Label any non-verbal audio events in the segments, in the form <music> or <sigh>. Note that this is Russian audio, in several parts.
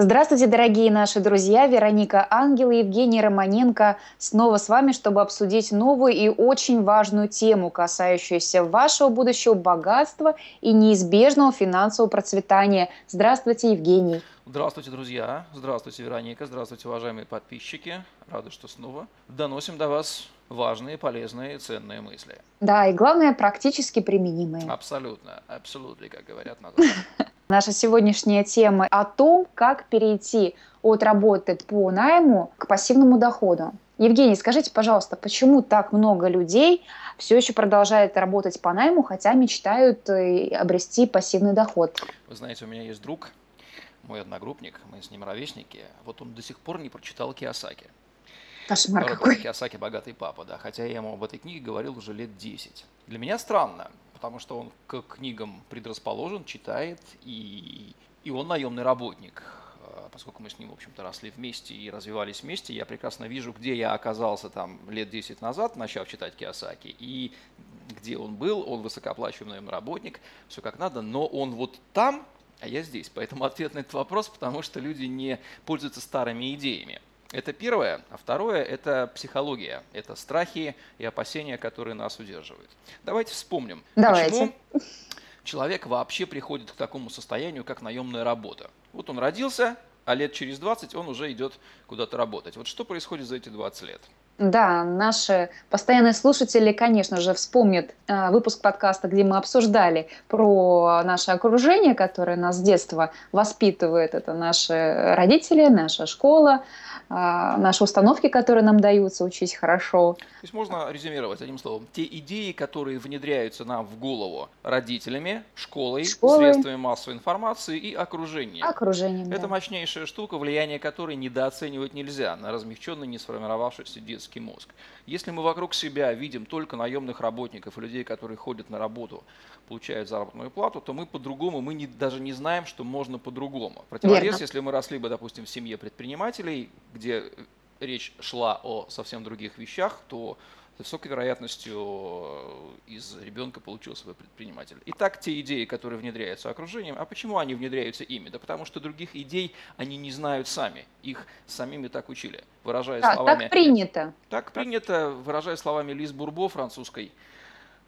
Здравствуйте, дорогие наши друзья! Вероника Ангел и Евгений Романенко снова с вами, чтобы обсудить новую и очень важную тему, касающуюся вашего будущего богатства и неизбежного финансового процветания. Здравствуйте, Евгений! Здравствуйте, друзья! Здравствуйте, Вероника! Здравствуйте, уважаемые подписчики! Рады, что снова доносим до вас важные, полезные, ценные мысли. Да, и главное, практически применимые. Абсолютно, абсолютно, как говорят на <laughs> Наша сегодняшняя тема о том, как перейти от работы по найму к пассивному доходу. Евгений, скажите, пожалуйста, почему так много людей все еще продолжают работать по найму, хотя мечтают э, обрести пассивный доход? Вы знаете, у меня есть друг, мой одногруппник, мы с ним ровесники, вот он до сих пор не прочитал Киосаки. Кошмар какой. Киосаки «Богатый папа», да, хотя я ему об этой книге говорил уже лет 10. Для меня странно, потому что он к книгам предрасположен, читает, и, и он наемный работник. А, поскольку мы с ним, в общем-то, росли вместе и развивались вместе, я прекрасно вижу, где я оказался там лет 10 назад, начав читать Киосаки, и где он был, он высокооплачиваемый наемный работник, все как надо, но он вот там, а я здесь. Поэтому ответ на этот вопрос, потому что люди не пользуются старыми идеями. Это первое. А второе – это психология. Это страхи и опасения, которые нас удерживают. Давайте вспомним, Давайте. почему человек вообще приходит к такому состоянию, как наемная работа. Вот он родился, а лет через 20 он уже идет куда-то работать. Вот что происходит за эти 20 лет? Да, наши постоянные слушатели, конечно же, вспомнят э, выпуск подкаста, где мы обсуждали про наше окружение, которое нас с детства воспитывает. Это наши родители, наша школа, а, наши установки, которые нам даются, учить хорошо. То есть можно резюмировать одним словом. Те идеи, которые внедряются нам в голову родителями, школой, школой. средствами массовой информации и окружением. Окружением, Это да. мощнейшая штука, влияние которой недооценивать нельзя на размягченный, не сформировавшийся детский мозг. Если мы вокруг себя видим только наемных работников людей, которые ходят на работу, получают заработную плату, то мы по-другому, мы не, даже не знаем, что можно по-другому. Противовес, Верно. если мы росли бы, допустим, в семье предпринимателей, где речь шла о совсем других вещах, то с высокой вероятностью э, из ребенка получился бы предприниматель. Итак, те идеи, которые внедряются окружением, а почему они внедряются ими? Да потому что других идей они не знают сами, их самими так учили, выражая да, словами... Так принято. Так принято, выражая словами Лиз Бурбо, французской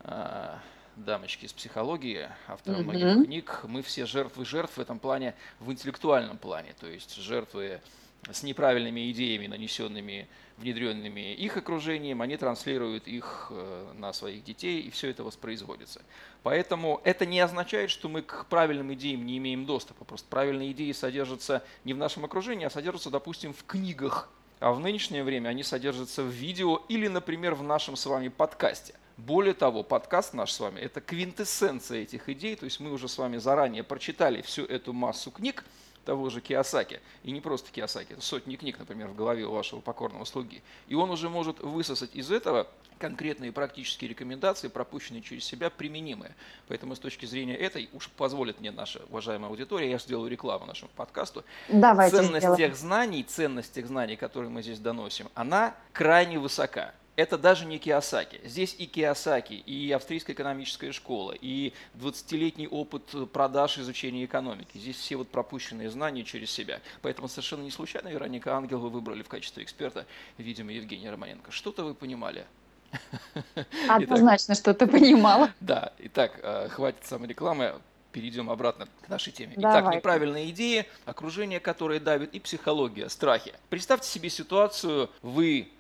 э, дамочки из психологии, автора mm-hmm. многих книг, мы все жертвы жертв в этом плане, в интеллектуальном плане, то есть жертвы с неправильными идеями, нанесенными, внедренными их окружением, они транслируют их э, на своих детей, и все это воспроизводится. Поэтому это не означает, что мы к правильным идеям не имеем доступа. Просто правильные идеи содержатся не в нашем окружении, а содержатся, допустим, в книгах. А в нынешнее время они содержатся в видео или, например, в нашем с вами подкасте. Более того, подкаст наш с вами – это квинтэссенция этих идей, то есть мы уже с вами заранее прочитали всю эту массу книг, того же Киосаки. И не просто Киосаки, это сотни книг, например, в голове у вашего покорного слуги. И он уже может высосать из этого конкретные практические рекомендации, пропущенные через себя, применимые. Поэтому с точки зрения этой, уж позволит мне наша уважаемая аудитория, я сделаю рекламу нашему подкасту. Давайте ценность сделаем. тех знаний, ценность тех знаний, которые мы здесь доносим, она крайне высока это даже не Киосаки. Здесь и Киосаки, и Австрийская экономическая школа, и 20-летний опыт продаж изучения экономики. Здесь все вот пропущенные знания через себя. Поэтому совершенно не случайно Вероника Ангел вы выбрали в качестве эксперта, видимо, Евгения Романенко. Что-то вы понимали? <laughs> Однозначно, что-то понимала. <laughs> Да, итак, э, хватит саморекламы, перейдем обратно к нашей теме. Давай. Итак, неправильные идеи, окружение, которое давит, и психология, страхи. Представьте себе ситуацию, вы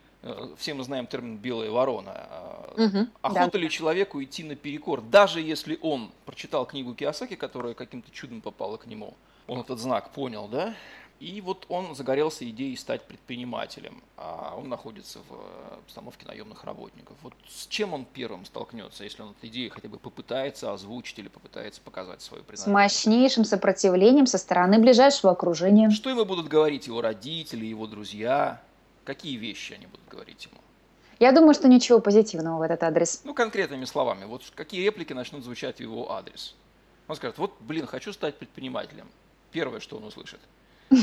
все мы знаем термин «белая ворона». Угу, Охота да. ли человеку идти наперекор, даже если он прочитал книгу Киосаки, которая каким-то чудом попала к нему, он этот знак понял, да? И вот он загорелся идеей стать предпринимателем, а он находится в обстановке наемных работников. Вот с чем он первым столкнется, если он эту идею хотя бы попытается озвучить или попытается показать свою признательность? С мощнейшим сопротивлением со стороны ближайшего окружения. Что ему будут говорить его родители, его друзья? Какие вещи они будут говорить ему? Я думаю, что ничего позитивного в этот адрес. Ну, конкретными словами, вот какие реплики начнут звучать в его адрес? Он скажет, вот, блин, хочу стать предпринимателем. Первое, что он услышит. <laughs>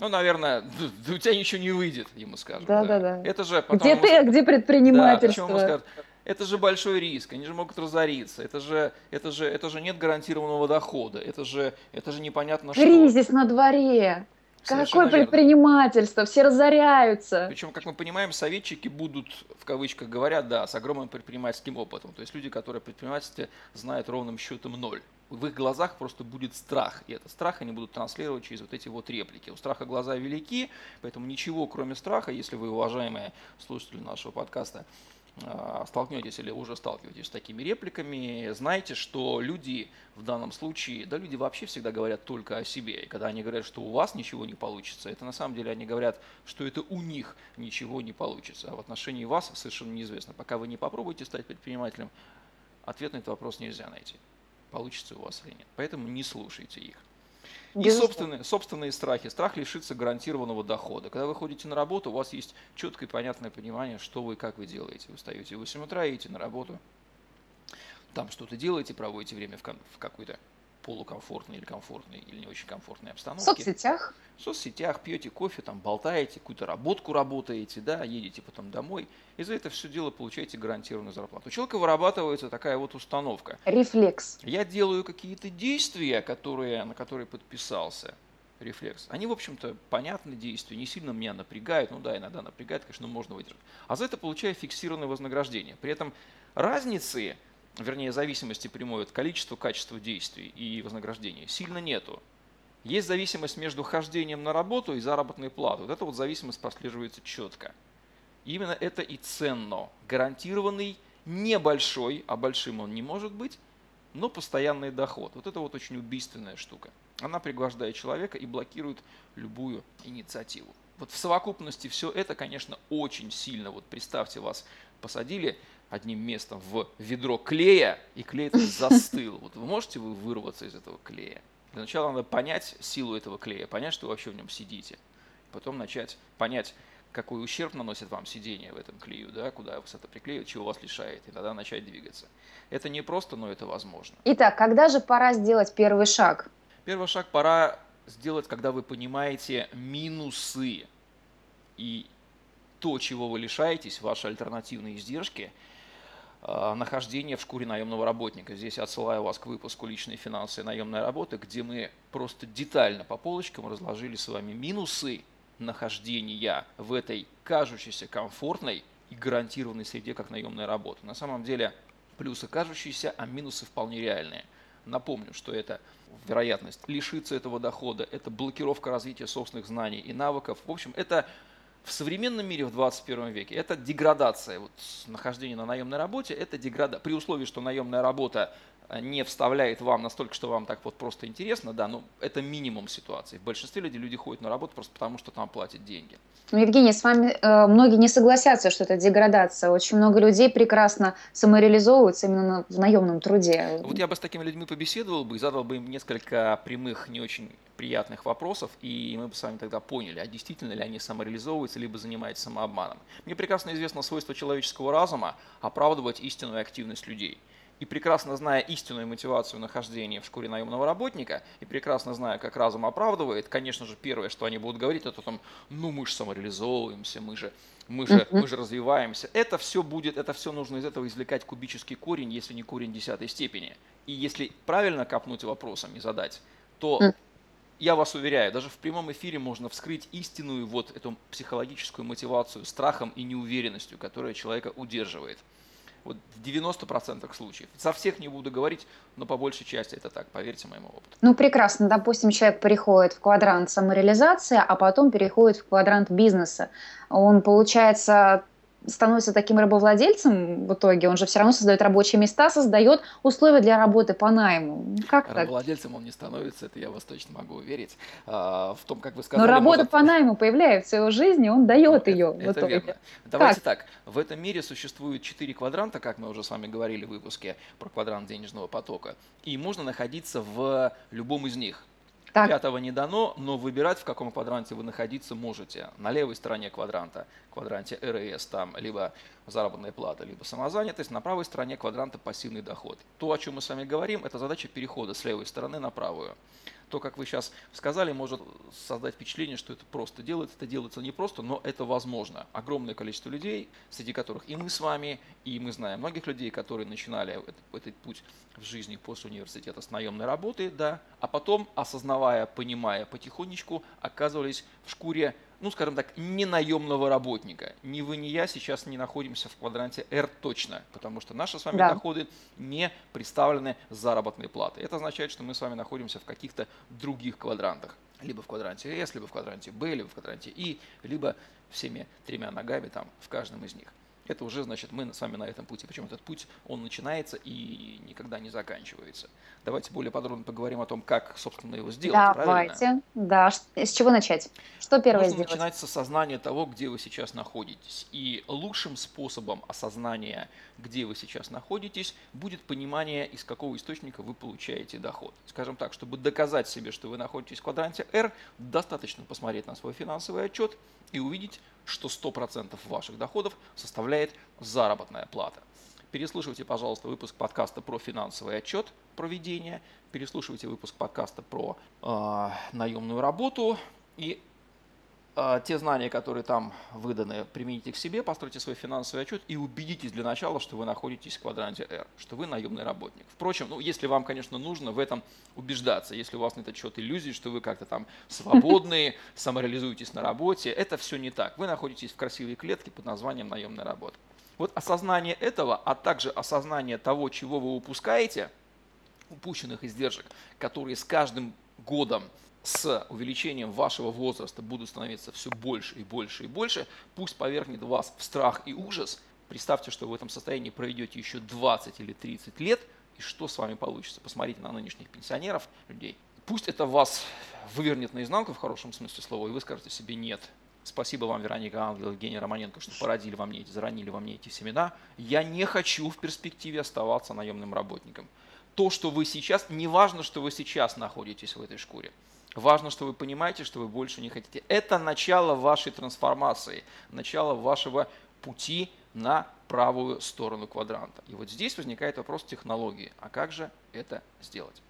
Ну, наверное, у тебя ничего не выйдет, ему скажут. Да, да, да. Это же потом где ты, где предпринимательство? Да, ему скажут, это же большой риск, они же могут разориться, это же, это же, это же нет гарантированного дохода, это же, это же непонятно что. Кризис на дворе. Какое предпринимательство, все разоряются. Причем, как мы понимаем, советчики будут, в кавычках говоря, да, с огромным предпринимательским опытом. То есть люди, которые в предпринимательстве знают ровным счетом ноль. В их глазах просто будет страх. И этот страх они будут транслировать через вот эти вот реплики. У страха глаза велики, поэтому ничего, кроме страха, если вы, уважаемые слушатели нашего подкаста, столкнетесь или уже сталкиваетесь с такими репликами, знайте, что люди в данном случае, да люди вообще всегда говорят только о себе. И когда они говорят, что у вас ничего не получится, это на самом деле они говорят, что это у них ничего не получится. А в отношении вас совершенно неизвестно. Пока вы не попробуете стать предпринимателем, ответ на этот вопрос нельзя найти. Получится у вас или нет. Поэтому не слушайте их. И собственные, собственные страхи. Страх лишиться гарантированного дохода. Когда вы ходите на работу, у вас есть четкое и понятное понимание, что вы и как вы делаете. Вы встаете в 8 утра, идете на работу, там что-то делаете, проводите время в, в какой-то полукомфортной или комфортной или не очень комфортной обстановке. В соцсетях? В соцсетях пьете кофе, там болтаете, какую-то работку работаете, да, едете потом домой. И за это все дело получаете гарантированную зарплату. У человека вырабатывается такая вот установка. Рефлекс. Я делаю какие-то действия, которые, на которые подписался. Рефлекс. Они, в общем-то, понятные действия, не сильно меня напрягают. Ну да, иногда напрягает, конечно, можно выдержать. А за это получаю фиксированное вознаграждение. При этом разницы вернее, зависимости прямой от количества, качества действий и вознаграждения сильно нету. Есть зависимость между хождением на работу и заработной платой. Вот эта вот зависимость прослеживается четко. Именно это и ценно. Гарантированный небольшой, а большим он не может быть, но постоянный доход. Вот это вот очень убийственная штука. Она пригвождает человека и блокирует любую инициативу. Вот в совокупности все это, конечно, очень сильно. Вот представьте, вас посадили одним местом в ведро клея, и клей <laughs> застыл. Вот вы можете вы вырваться из этого клея? Для начала надо понять силу этого клея, понять, что вы вообще в нем сидите. Потом начать понять, какой ущерб наносит вам сидение в этом клею, да, куда вас это приклеивает, чего вас лишает, и тогда начать двигаться. Это не просто, но это возможно. Итак, когда же пора сделать первый шаг? Первый шаг пора сделать, когда вы понимаете минусы и то, чего вы лишаетесь, ваши альтернативные издержки – нахождение в шкуре наемного работника. Здесь отсылаю вас к выпуску «Личные финансы и наемная работа», где мы просто детально по полочкам разложили с вами минусы нахождения в этой кажущейся комфортной и гарантированной среде, как наемная работа. На самом деле плюсы кажущиеся, а минусы вполне реальные. Напомню, что это вероятность лишиться этого дохода, это блокировка развития собственных знаний и навыков. В общем, это в современном мире в 21 веке это деградация. Вот нахождение на наемной работе – это деградация. При условии, что наемная работа не вставляет вам настолько, что вам так вот просто интересно, да, ну это минимум ситуации. В большинстве людей люди ходят на работу просто потому, что там платят деньги. Ну, Евгений, с вами э, многие не согласятся, что это деградация. Очень много людей прекрасно самореализовываются именно в наемном труде. Вот я бы с такими людьми побеседовал бы и задал бы им несколько прямых, не очень приятных вопросов, и мы бы с вами тогда поняли, а действительно ли они самореализовываются, либо занимаются самообманом. Мне прекрасно известно свойство человеческого разума оправдывать истинную активность людей – и прекрасно зная истинную мотивацию нахождения в шкуре наемного работника, и прекрасно зная, как разум оправдывает, конечно же, первое, что они будут говорить, это там, ну мы же самореализовываемся, мы же, мы же, мы же развиваемся. Это все будет, это все нужно из этого извлекать кубический корень, если не корень десятой степени. И если правильно копнуть вопросом и задать, то я вас уверяю, даже в прямом эфире можно вскрыть истинную вот эту психологическую мотивацию страхом и неуверенностью, которая человека удерживает. Вот в 90% случаев. Со всех не буду говорить, но по большей части это так, поверьте моему опыту. Ну, прекрасно. Допустим, человек переходит в квадрант самореализации, а потом переходит в квадрант бизнеса. Он, получается, становится таким рабовладельцем в итоге, он же все равно создает рабочие места, создает условия для работы по найму. Как Рабовладельцем так? он не становится, это я вас точно могу уверить. А, в том, как вы сказали... Но работа может... по найму появляется в его жизни, он дает ее это, в итоге. верно. Давайте как? так, в этом мире существует четыре квадранта, как мы уже с вами говорили в выпуске про квадрант денежного потока, и можно находиться в любом из них. Так. Пятого не дано, но выбирать, в каком квадранте вы находиться можете. На левой стороне квадранта, квадранте РС, там либо заработная плата, либо самозанятость. На правой стороне квадранта пассивный доход. То, о чем мы с вами говорим, это задача перехода с левой стороны на правую. То, как вы сейчас сказали, может создать впечатление, что это просто делается. Это делается не просто, но это возможно. Огромное количество людей, среди которых и мы с вами, и мы знаем многих людей, которые начинали этот, этот путь в жизни после университета с наемной работы, да, а потом, осознавая, понимая потихонечку, оказывались в шкуре ну, скажем так, не наемного работника. Ни вы, ни я сейчас не находимся в квадранте R точно, потому что наши с вами да. доходы не представлены заработной платой. Это означает, что мы с вами находимся в каких-то других квадрантах. Либо в квадранте S, либо в квадранте B, либо в квадранте I, либо всеми тремя ногами там в каждом из них это уже значит мы с вами на этом пути. Причем этот путь, он начинается и никогда не заканчивается. Давайте более подробно поговорим о том, как, собственно, его сделать. Давайте. Правильно? Да. С чего начать? Что первое Нужно сделать? начинать с осознания того, где вы сейчас находитесь. И лучшим способом осознания, где вы сейчас находитесь, будет понимание, из какого источника вы получаете доход. Скажем так, чтобы доказать себе, что вы находитесь в квадранте R, достаточно посмотреть на свой финансовый отчет и увидеть, что 100% ваших доходов составляет заработная плата. Переслушивайте, пожалуйста, выпуск подкаста про финансовый отчет проведения, переслушивайте выпуск подкаста про э, наемную работу и те знания, которые там выданы, примените к себе, постройте свой финансовый отчет и убедитесь для начала, что вы находитесь в квадранте R, что вы наемный работник. Впрочем, ну, если вам, конечно, нужно в этом убеждаться, если у вас нет отчет иллюзий, что вы как-то там свободные, <laughs> самореализуетесь на работе, это все не так. Вы находитесь в красивой клетке под названием наемная работа. Вот осознание этого, а также осознание того, чего вы упускаете, упущенных издержек, которые с каждым годом с увеличением вашего возраста будут становиться все больше и больше и больше, пусть повергнет вас в страх и ужас. Представьте, что вы в этом состоянии проведете еще 20 или 30 лет, и что с вами получится. Посмотрите на нынешних пенсионеров, людей. Пусть это вас вывернет наизнанку в хорошем смысле слова, и вы скажете себе «нет». Спасибо вам, Вероника Ангел, Евгений Романенко, что породили во мне эти, заронили во мне эти семена. Я не хочу в перспективе оставаться наемным работником. То, что вы сейчас, не важно, что вы сейчас находитесь в этой шкуре. Важно, что вы понимаете, что вы больше не хотите. Это начало вашей трансформации, начало вашего пути на правую сторону квадранта. И вот здесь возникает вопрос технологии. А как же это сделать?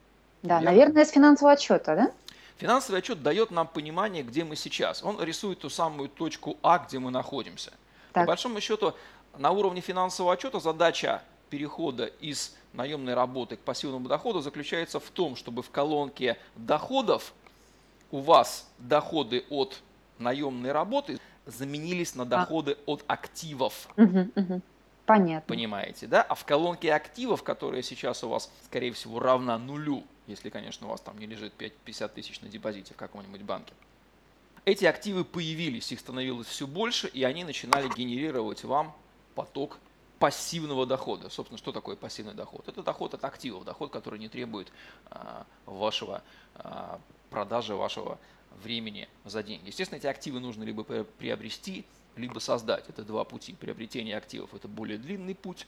Да, Я... наверное, с финансового отчета, да? Финансовый отчет дает нам понимание, где мы сейчас. Он рисует ту самую точку А, где мы находимся. Так. По большому счету, на уровне финансового отчета задача перехода из наемной работы к пассивному доходу заключается в том, чтобы в колонке доходов у вас доходы от наемной работы заменились на а. доходы а. от активов. Угу, угу. Понятно. Понимаете, да? А в колонке активов, которая сейчас у вас, скорее всего, равна нулю, если, конечно, у вас там не лежит 50 тысяч на депозите в каком-нибудь банке, эти активы появились, их становилось все больше, и они начинали генерировать вам поток пассивного дохода. Собственно, что такое пассивный доход? Это доход от активов, доход, который не требует а, вашего а, продажи вашего времени за деньги. Естественно, эти активы нужно либо приобрести, либо создать. Это два пути. Приобретение активов – это более длинный путь,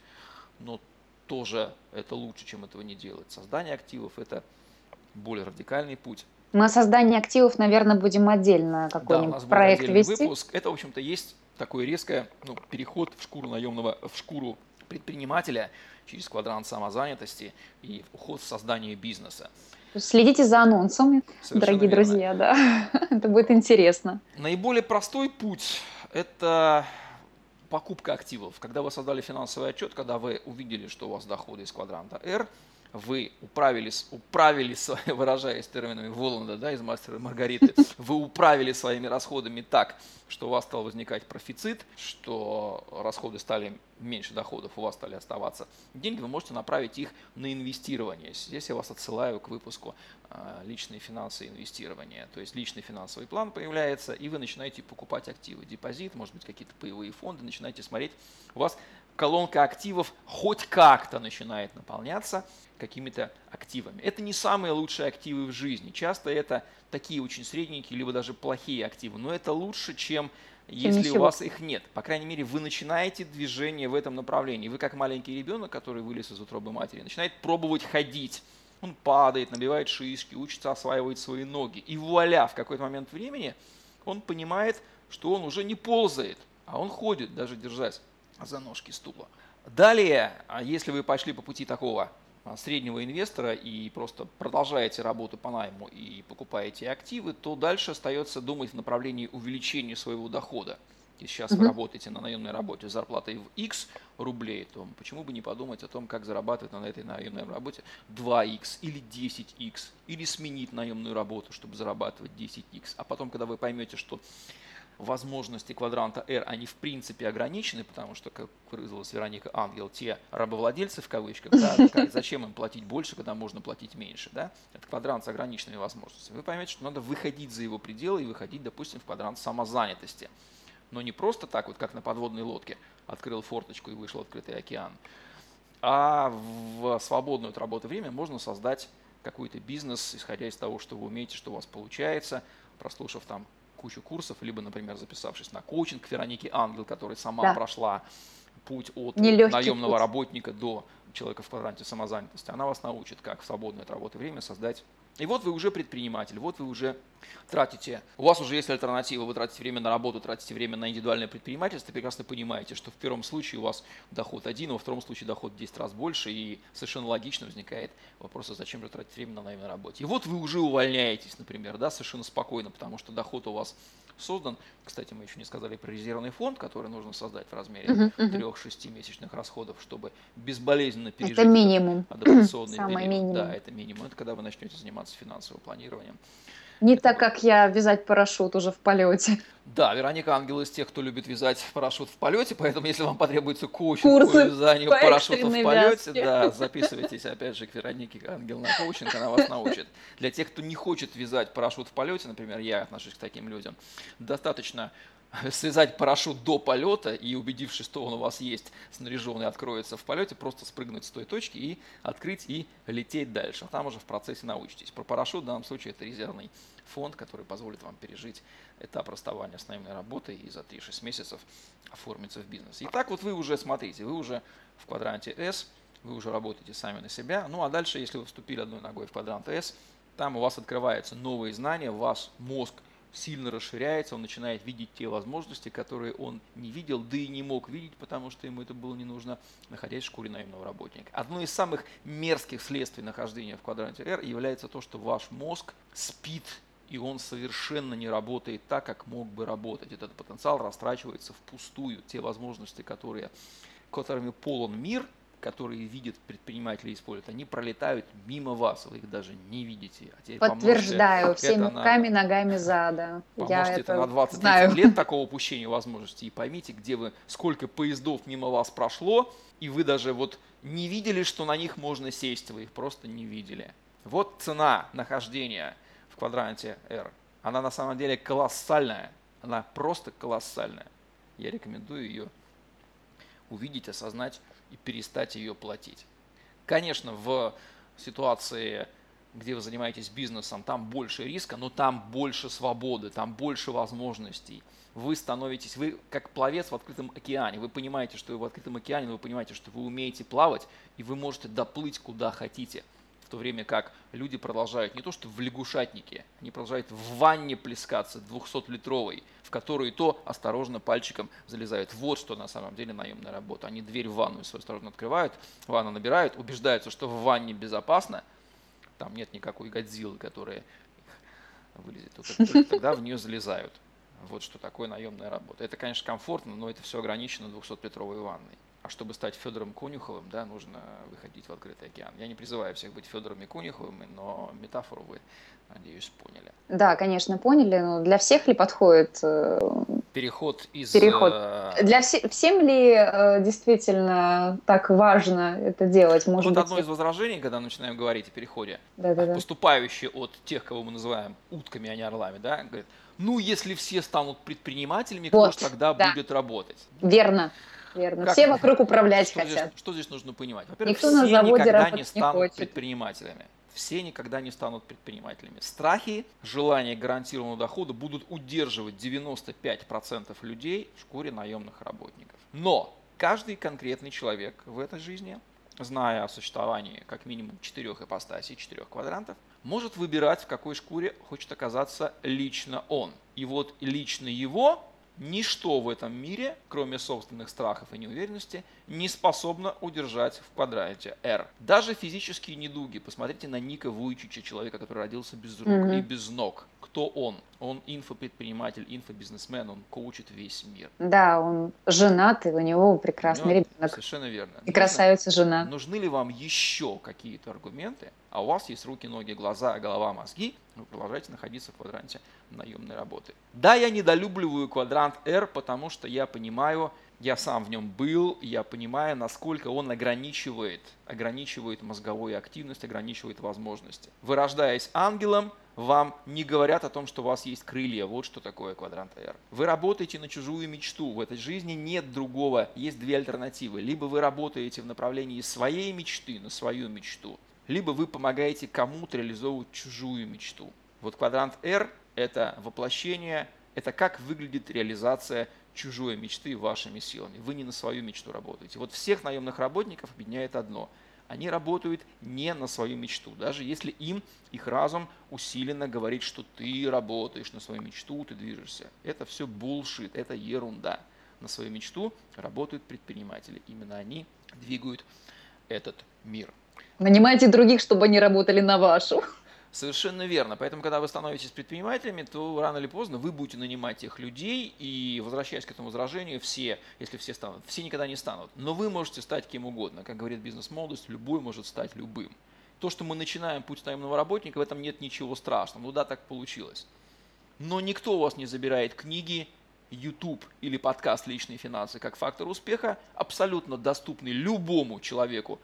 но тоже это лучше, чем этого не делать. Создание активов – это более радикальный путь. Мы о создании активов, наверное, будем отдельно какой-нибудь да, проект вести. выпуск. Это, в общем-то, есть такой резкий ну, переход в шкуру наемного, в шкуру предпринимателя через квадрант самозанятости и уход в создание бизнеса. Следите за анонсами, Совершенно дорогие верно. друзья, да. <laughs> это будет интересно. Наиболее простой путь – это покупка активов. Когда вы создали финансовый отчет, когда вы увидели, что у вас доходы из квадранта R – вы управились, управили, <laughs> выражаясь терминами Воланда, да, из «Мастера и Маргариты», <laughs> вы управили своими расходами так, что у вас стал возникать профицит, что расходы стали меньше доходов, у вас стали оставаться деньги, вы можете направить их на инвестирование. Здесь я вас отсылаю к выпуску а, «Личные финансы и инвестирования». То есть личный финансовый план появляется, и вы начинаете покупать активы, депозит, может быть, какие-то паевые фонды, начинаете смотреть. У вас колонка активов хоть как-то начинает наполняться какими-то активами. Это не самые лучшие активы в жизни. Часто это такие очень средненькие, либо даже плохие активы. Но это лучше, чем если Ничего. у вас их нет. По крайней мере, вы начинаете движение в этом направлении. Вы как маленький ребенок, который вылез из утробы матери, начинает пробовать ходить. Он падает, набивает шишки, учится осваивать свои ноги. И вуаля, в какой-то момент времени он понимает, что он уже не ползает, а он ходит, даже держась за ножки стула. Далее, а если вы пошли по пути такого а, среднего инвестора и просто продолжаете работу по найму и покупаете активы, то дальше остается думать в направлении увеличения своего дохода. Если сейчас mm-hmm. вы работаете на наемной работе с зарплатой в X рублей, то почему бы не подумать о том, как зарабатывать на этой наемной работе 2X или 10X, или сменить наемную работу, чтобы зарабатывать 10X. А потом, когда вы поймете, что возможности квадранта R, они в принципе ограничены, потому что, как выразилась Вероника Ангел, те рабовладельцы в кавычках, да, <laughs> как, зачем им платить больше, когда можно платить меньше, да, это квадрант с ограниченными возможностями. Вы поймете, что надо выходить за его пределы и выходить, допустим, в квадрант самозанятости. Но не просто так, вот как на подводной лодке, открыл форточку и вышел открытый океан, а в свободное от работы время можно создать какой-то бизнес, исходя из того, что вы умеете, что у вас получается, прослушав там кучу курсов, либо, например, записавшись на коучинг Вероники Ангел, которая сама да. прошла путь от Нелегкий наемного путь. работника до человека в квадранте самозанятости. Она вас научит, как в свободное от работы время создать и вот вы уже предприниматель, вот вы уже тратите, у вас уже есть альтернатива, вы тратите время на работу, тратите время на индивидуальное предпринимательство, прекрасно понимаете, что в первом случае у вас доход один, во втором случае доход в 10 раз больше, и совершенно логично возникает вопрос, а зачем же тратить время на наемной работе. И вот вы уже увольняетесь, например, да, совершенно спокойно, потому что доход у вас создан. Кстати, мы еще не сказали про резервный фонд, который нужно создать в размере uh-huh, uh 3-6 месячных расходов, чтобы безболезненно пережить это минимум. адаптационный Самый период. Минимум. Да, это минимум. Это когда вы начнете заниматься финансовым планированием. Не так, как я вязать парашют уже в полете. Да, Вероника Ангел из тех, кто любит вязать парашют в полете, поэтому если вам потребуется коучинг Курсы по вязанию по парашюта в полете, вязке. да, записывайтесь опять же к Веронике Ангел на коучинг, она вас научит. Для тех, кто не хочет вязать парашют в полете, например, я отношусь к таким людям, достаточно <laughs> связать парашют до полета и убедившись, что он у вас есть, снаряженный, откроется в полете, просто спрыгнуть с той точки и открыть и лететь дальше. Там уже в процессе научитесь. Про парашют в данном случае это резервный фонд, который позволит вам пережить этап расставания с наемной работой и за 3-6 месяцев оформиться в бизнес. И так вот вы уже смотрите, вы уже в квадранте S, вы уже работаете сами на себя. Ну а дальше, если вы вступили одной ногой в квадрант S, там у вас открываются новые знания, ваш мозг – сильно расширяется, он начинает видеть те возможности, которые он не видел, да и не мог видеть, потому что ему это было не нужно, находясь в шкуре наемного работника. Одно из самых мерзких следствий нахождения в квадранте R является то, что ваш мозг спит и он совершенно не работает так, как мог бы работать. Этот потенциал растрачивается впустую. Те возможности, которые, которыми полон мир, которые видят предприниматели и используют, они пролетают мимо вас, вы их даже не видите. А Подтверждаю, всеми руками, на... ногами зада. Я это, это на 20 знаю. лет такого упущения возможностей. И поймите, где вы, сколько поездов мимо вас прошло, и вы даже вот не видели, что на них можно сесть, вы их просто не видели. Вот цена нахождения в квадранте R. Она на самом деле колоссальная. Она просто колоссальная. Я рекомендую ее увидеть, осознать и перестать ее платить. Конечно, в ситуации, где вы занимаетесь бизнесом, там больше риска, но там больше свободы, там больше возможностей. Вы становитесь, вы как пловец в открытом океане, вы понимаете, что вы в открытом океане, вы понимаете, что вы умеете плавать, и вы можете доплыть куда хотите – то время как люди продолжают не то что в лягушатнике, они продолжают в ванне плескаться 200-литровой, в которую то осторожно пальчиком залезают. Вот что на самом деле наемная работа. Они дверь в ванную свою осторожно открывают, ванну набирают, убеждаются, что в ванне безопасно, там нет никакой годзиллы, которая вылезет, только тогда в нее залезают. Вот что такое наемная работа. Это, конечно, комфортно, но это все ограничено 200-литровой ванной. А чтобы стать Федором Конюховым, да, нужно выходить в открытый океан. Я не призываю всех быть Федорами Конюховыми, но метафору вы, надеюсь, поняли. Да, конечно, поняли. Но для всех ли подходит э, переход из... Переход. Э, для все, всем ли э, действительно так важно это делать? Может вот быть... одно из возражений, когда начинаем говорить о переходе, да, да, да. поступающие от тех, кого мы называем утками, а не орлами, да, говорит, ну, если все станут предпринимателями, вот, кто же тогда да. будет работать? Верно. Верно. Как, Все <laughs> вокруг управлять что хотят. Здесь, что здесь нужно понимать? Во-первых, Никто все никогда не станут не предпринимателями. Все никогда не станут предпринимателями. Страхи, желание гарантированного дохода будут удерживать 95% людей в шкуре наемных работников. Но каждый конкретный человек в этой жизни, зная о существовании как минимум четырех ипостасей, четырех квадрантов, может выбирать, в какой шкуре хочет оказаться лично он. И вот лично его Ничто в этом мире, кроме собственных страхов и неуверенности, не способно удержать в квадранте R. Даже физические недуги. Посмотрите на Ника Вуйчича, человека, который родился без рук mm-hmm. и без ног. Кто он? Он инфопредприниматель, инфобизнесмен, он коучит весь мир. Да, он женат, и у него прекрасный у него, ребенок. Совершенно верно. И красавица жена. Нужны ли вам еще какие-то аргументы, а у вас есть руки, ноги, глаза, голова, мозги, вы продолжаете находиться в квадранте наемной работы. Да, я недолюбливаю квадрант R, потому что я понимаю, я сам в нем был, я понимаю, насколько он ограничивает, ограничивает мозговую активность, ограничивает возможности. Вы рождаясь ангелом, вам не говорят о том, что у вас есть крылья. Вот что такое квадрант R. Вы работаете на чужую мечту. В этой жизни нет другого. Есть две альтернативы. Либо вы работаете в направлении своей мечты, на свою мечту, либо вы помогаете кому-то реализовывать чужую мечту. Вот квадрант R – это воплощение, это как выглядит реализация чужой мечты вашими силами. Вы не на свою мечту работаете. Вот всех наемных работников объединяет одно – они работают не на свою мечту, даже если им их разум усиленно говорит, что ты работаешь на свою мечту, ты движешься. Это все булшит, это ерунда. На свою мечту работают предприниматели. Именно они двигают этот мир. Нанимайте других, чтобы они работали на вашу. Совершенно верно. Поэтому, когда вы становитесь предпринимателями, то рано или поздно вы будете нанимать тех людей, и возвращаясь к этому возражению, все, если все станут, все никогда не станут. Но вы можете стать кем угодно. Как говорит бизнес-молодость, любой может стать любым. То, что мы начинаем путь наемного работника, в этом нет ничего страшного. Ну да, так получилось. Но никто у вас не забирает книги, YouTube или подкаст «Личные финансы» как фактор успеха, абсолютно доступный любому человеку,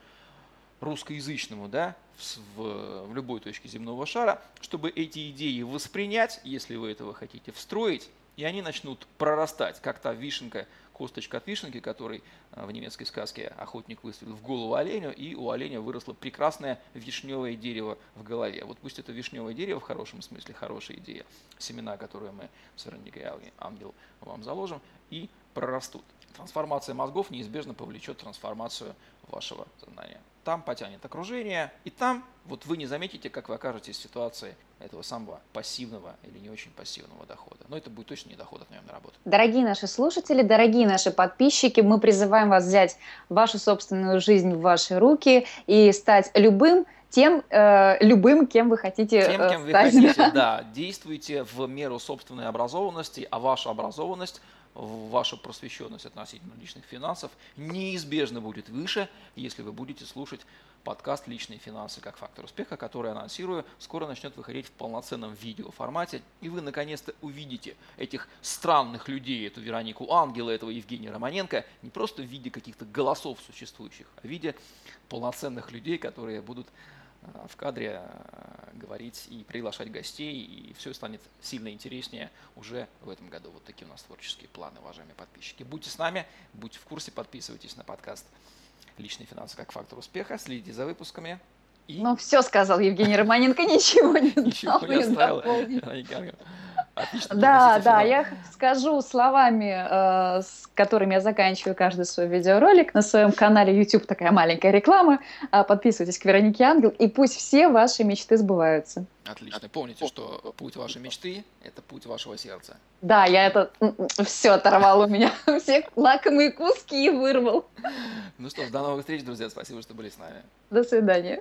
русскоязычному, да, в, в любой точке земного шара, чтобы эти идеи воспринять, если вы этого хотите, встроить, и они начнут прорастать, как та вишенка, косточка от вишенки, который э, в немецкой сказке охотник выставил в голову оленю, и у оленя выросло прекрасное вишневое дерево в голове. Вот пусть это вишневое дерево в хорошем смысле, хорошая идея, семена, которые мы с Вероникой Ангел вам заложим, и прорастут. Трансформация мозгов неизбежно повлечет трансформацию вашего сознания там потянет окружение, и там вот вы не заметите, как вы окажетесь в ситуации этого самого пассивного или не очень пассивного дохода. Но это будет точно не доход от наемной работы. Дорогие наши слушатели, дорогие наши подписчики, мы призываем вас взять вашу собственную жизнь в ваши руки и стать любым, тем э, любым, кем вы хотите Тем, кем стать. вы хотите, <laughs> да. Действуйте в меру собственной образованности, а ваша образованность ваша просвещенность относительно личных финансов неизбежно будет выше, если вы будете слушать подкаст «Личные финансы как фактор успеха», который, анонсирую, скоро начнет выходить в полноценном видеоформате, и вы наконец-то увидите этих странных людей, эту Веронику Ангела, этого Евгения Романенко, не просто в виде каких-то голосов существующих, а в виде полноценных людей, которые будут Э, в кадре э, говорить и приглашать гостей, и все станет сильно интереснее уже в этом году. Вот такие у нас творческие планы, уважаемые подписчики. Будьте с нами, будьте в курсе, подписывайтесь на подкаст «Личные финансы как фактор успеха», следите за выпусками. И... Ну, все сказал Евгений Романенко, <laughs> ничего не Ничего не оставил. Отлично. Да, да, я скажу словами, э, с которыми я заканчиваю каждый свой видеоролик. На своем канале YouTube такая маленькая реклама. Э, подписывайтесь к Веронике Ангел, и пусть все ваши мечты сбываются. Отлично. Помните, что путь вашей мечты – это путь вашего сердца. Да, я это все оторвал у меня. <laughs> Все лакомые куски и вырвал. Ну что ж, до новых встреч, друзья. Спасибо, что были с нами. До свидания.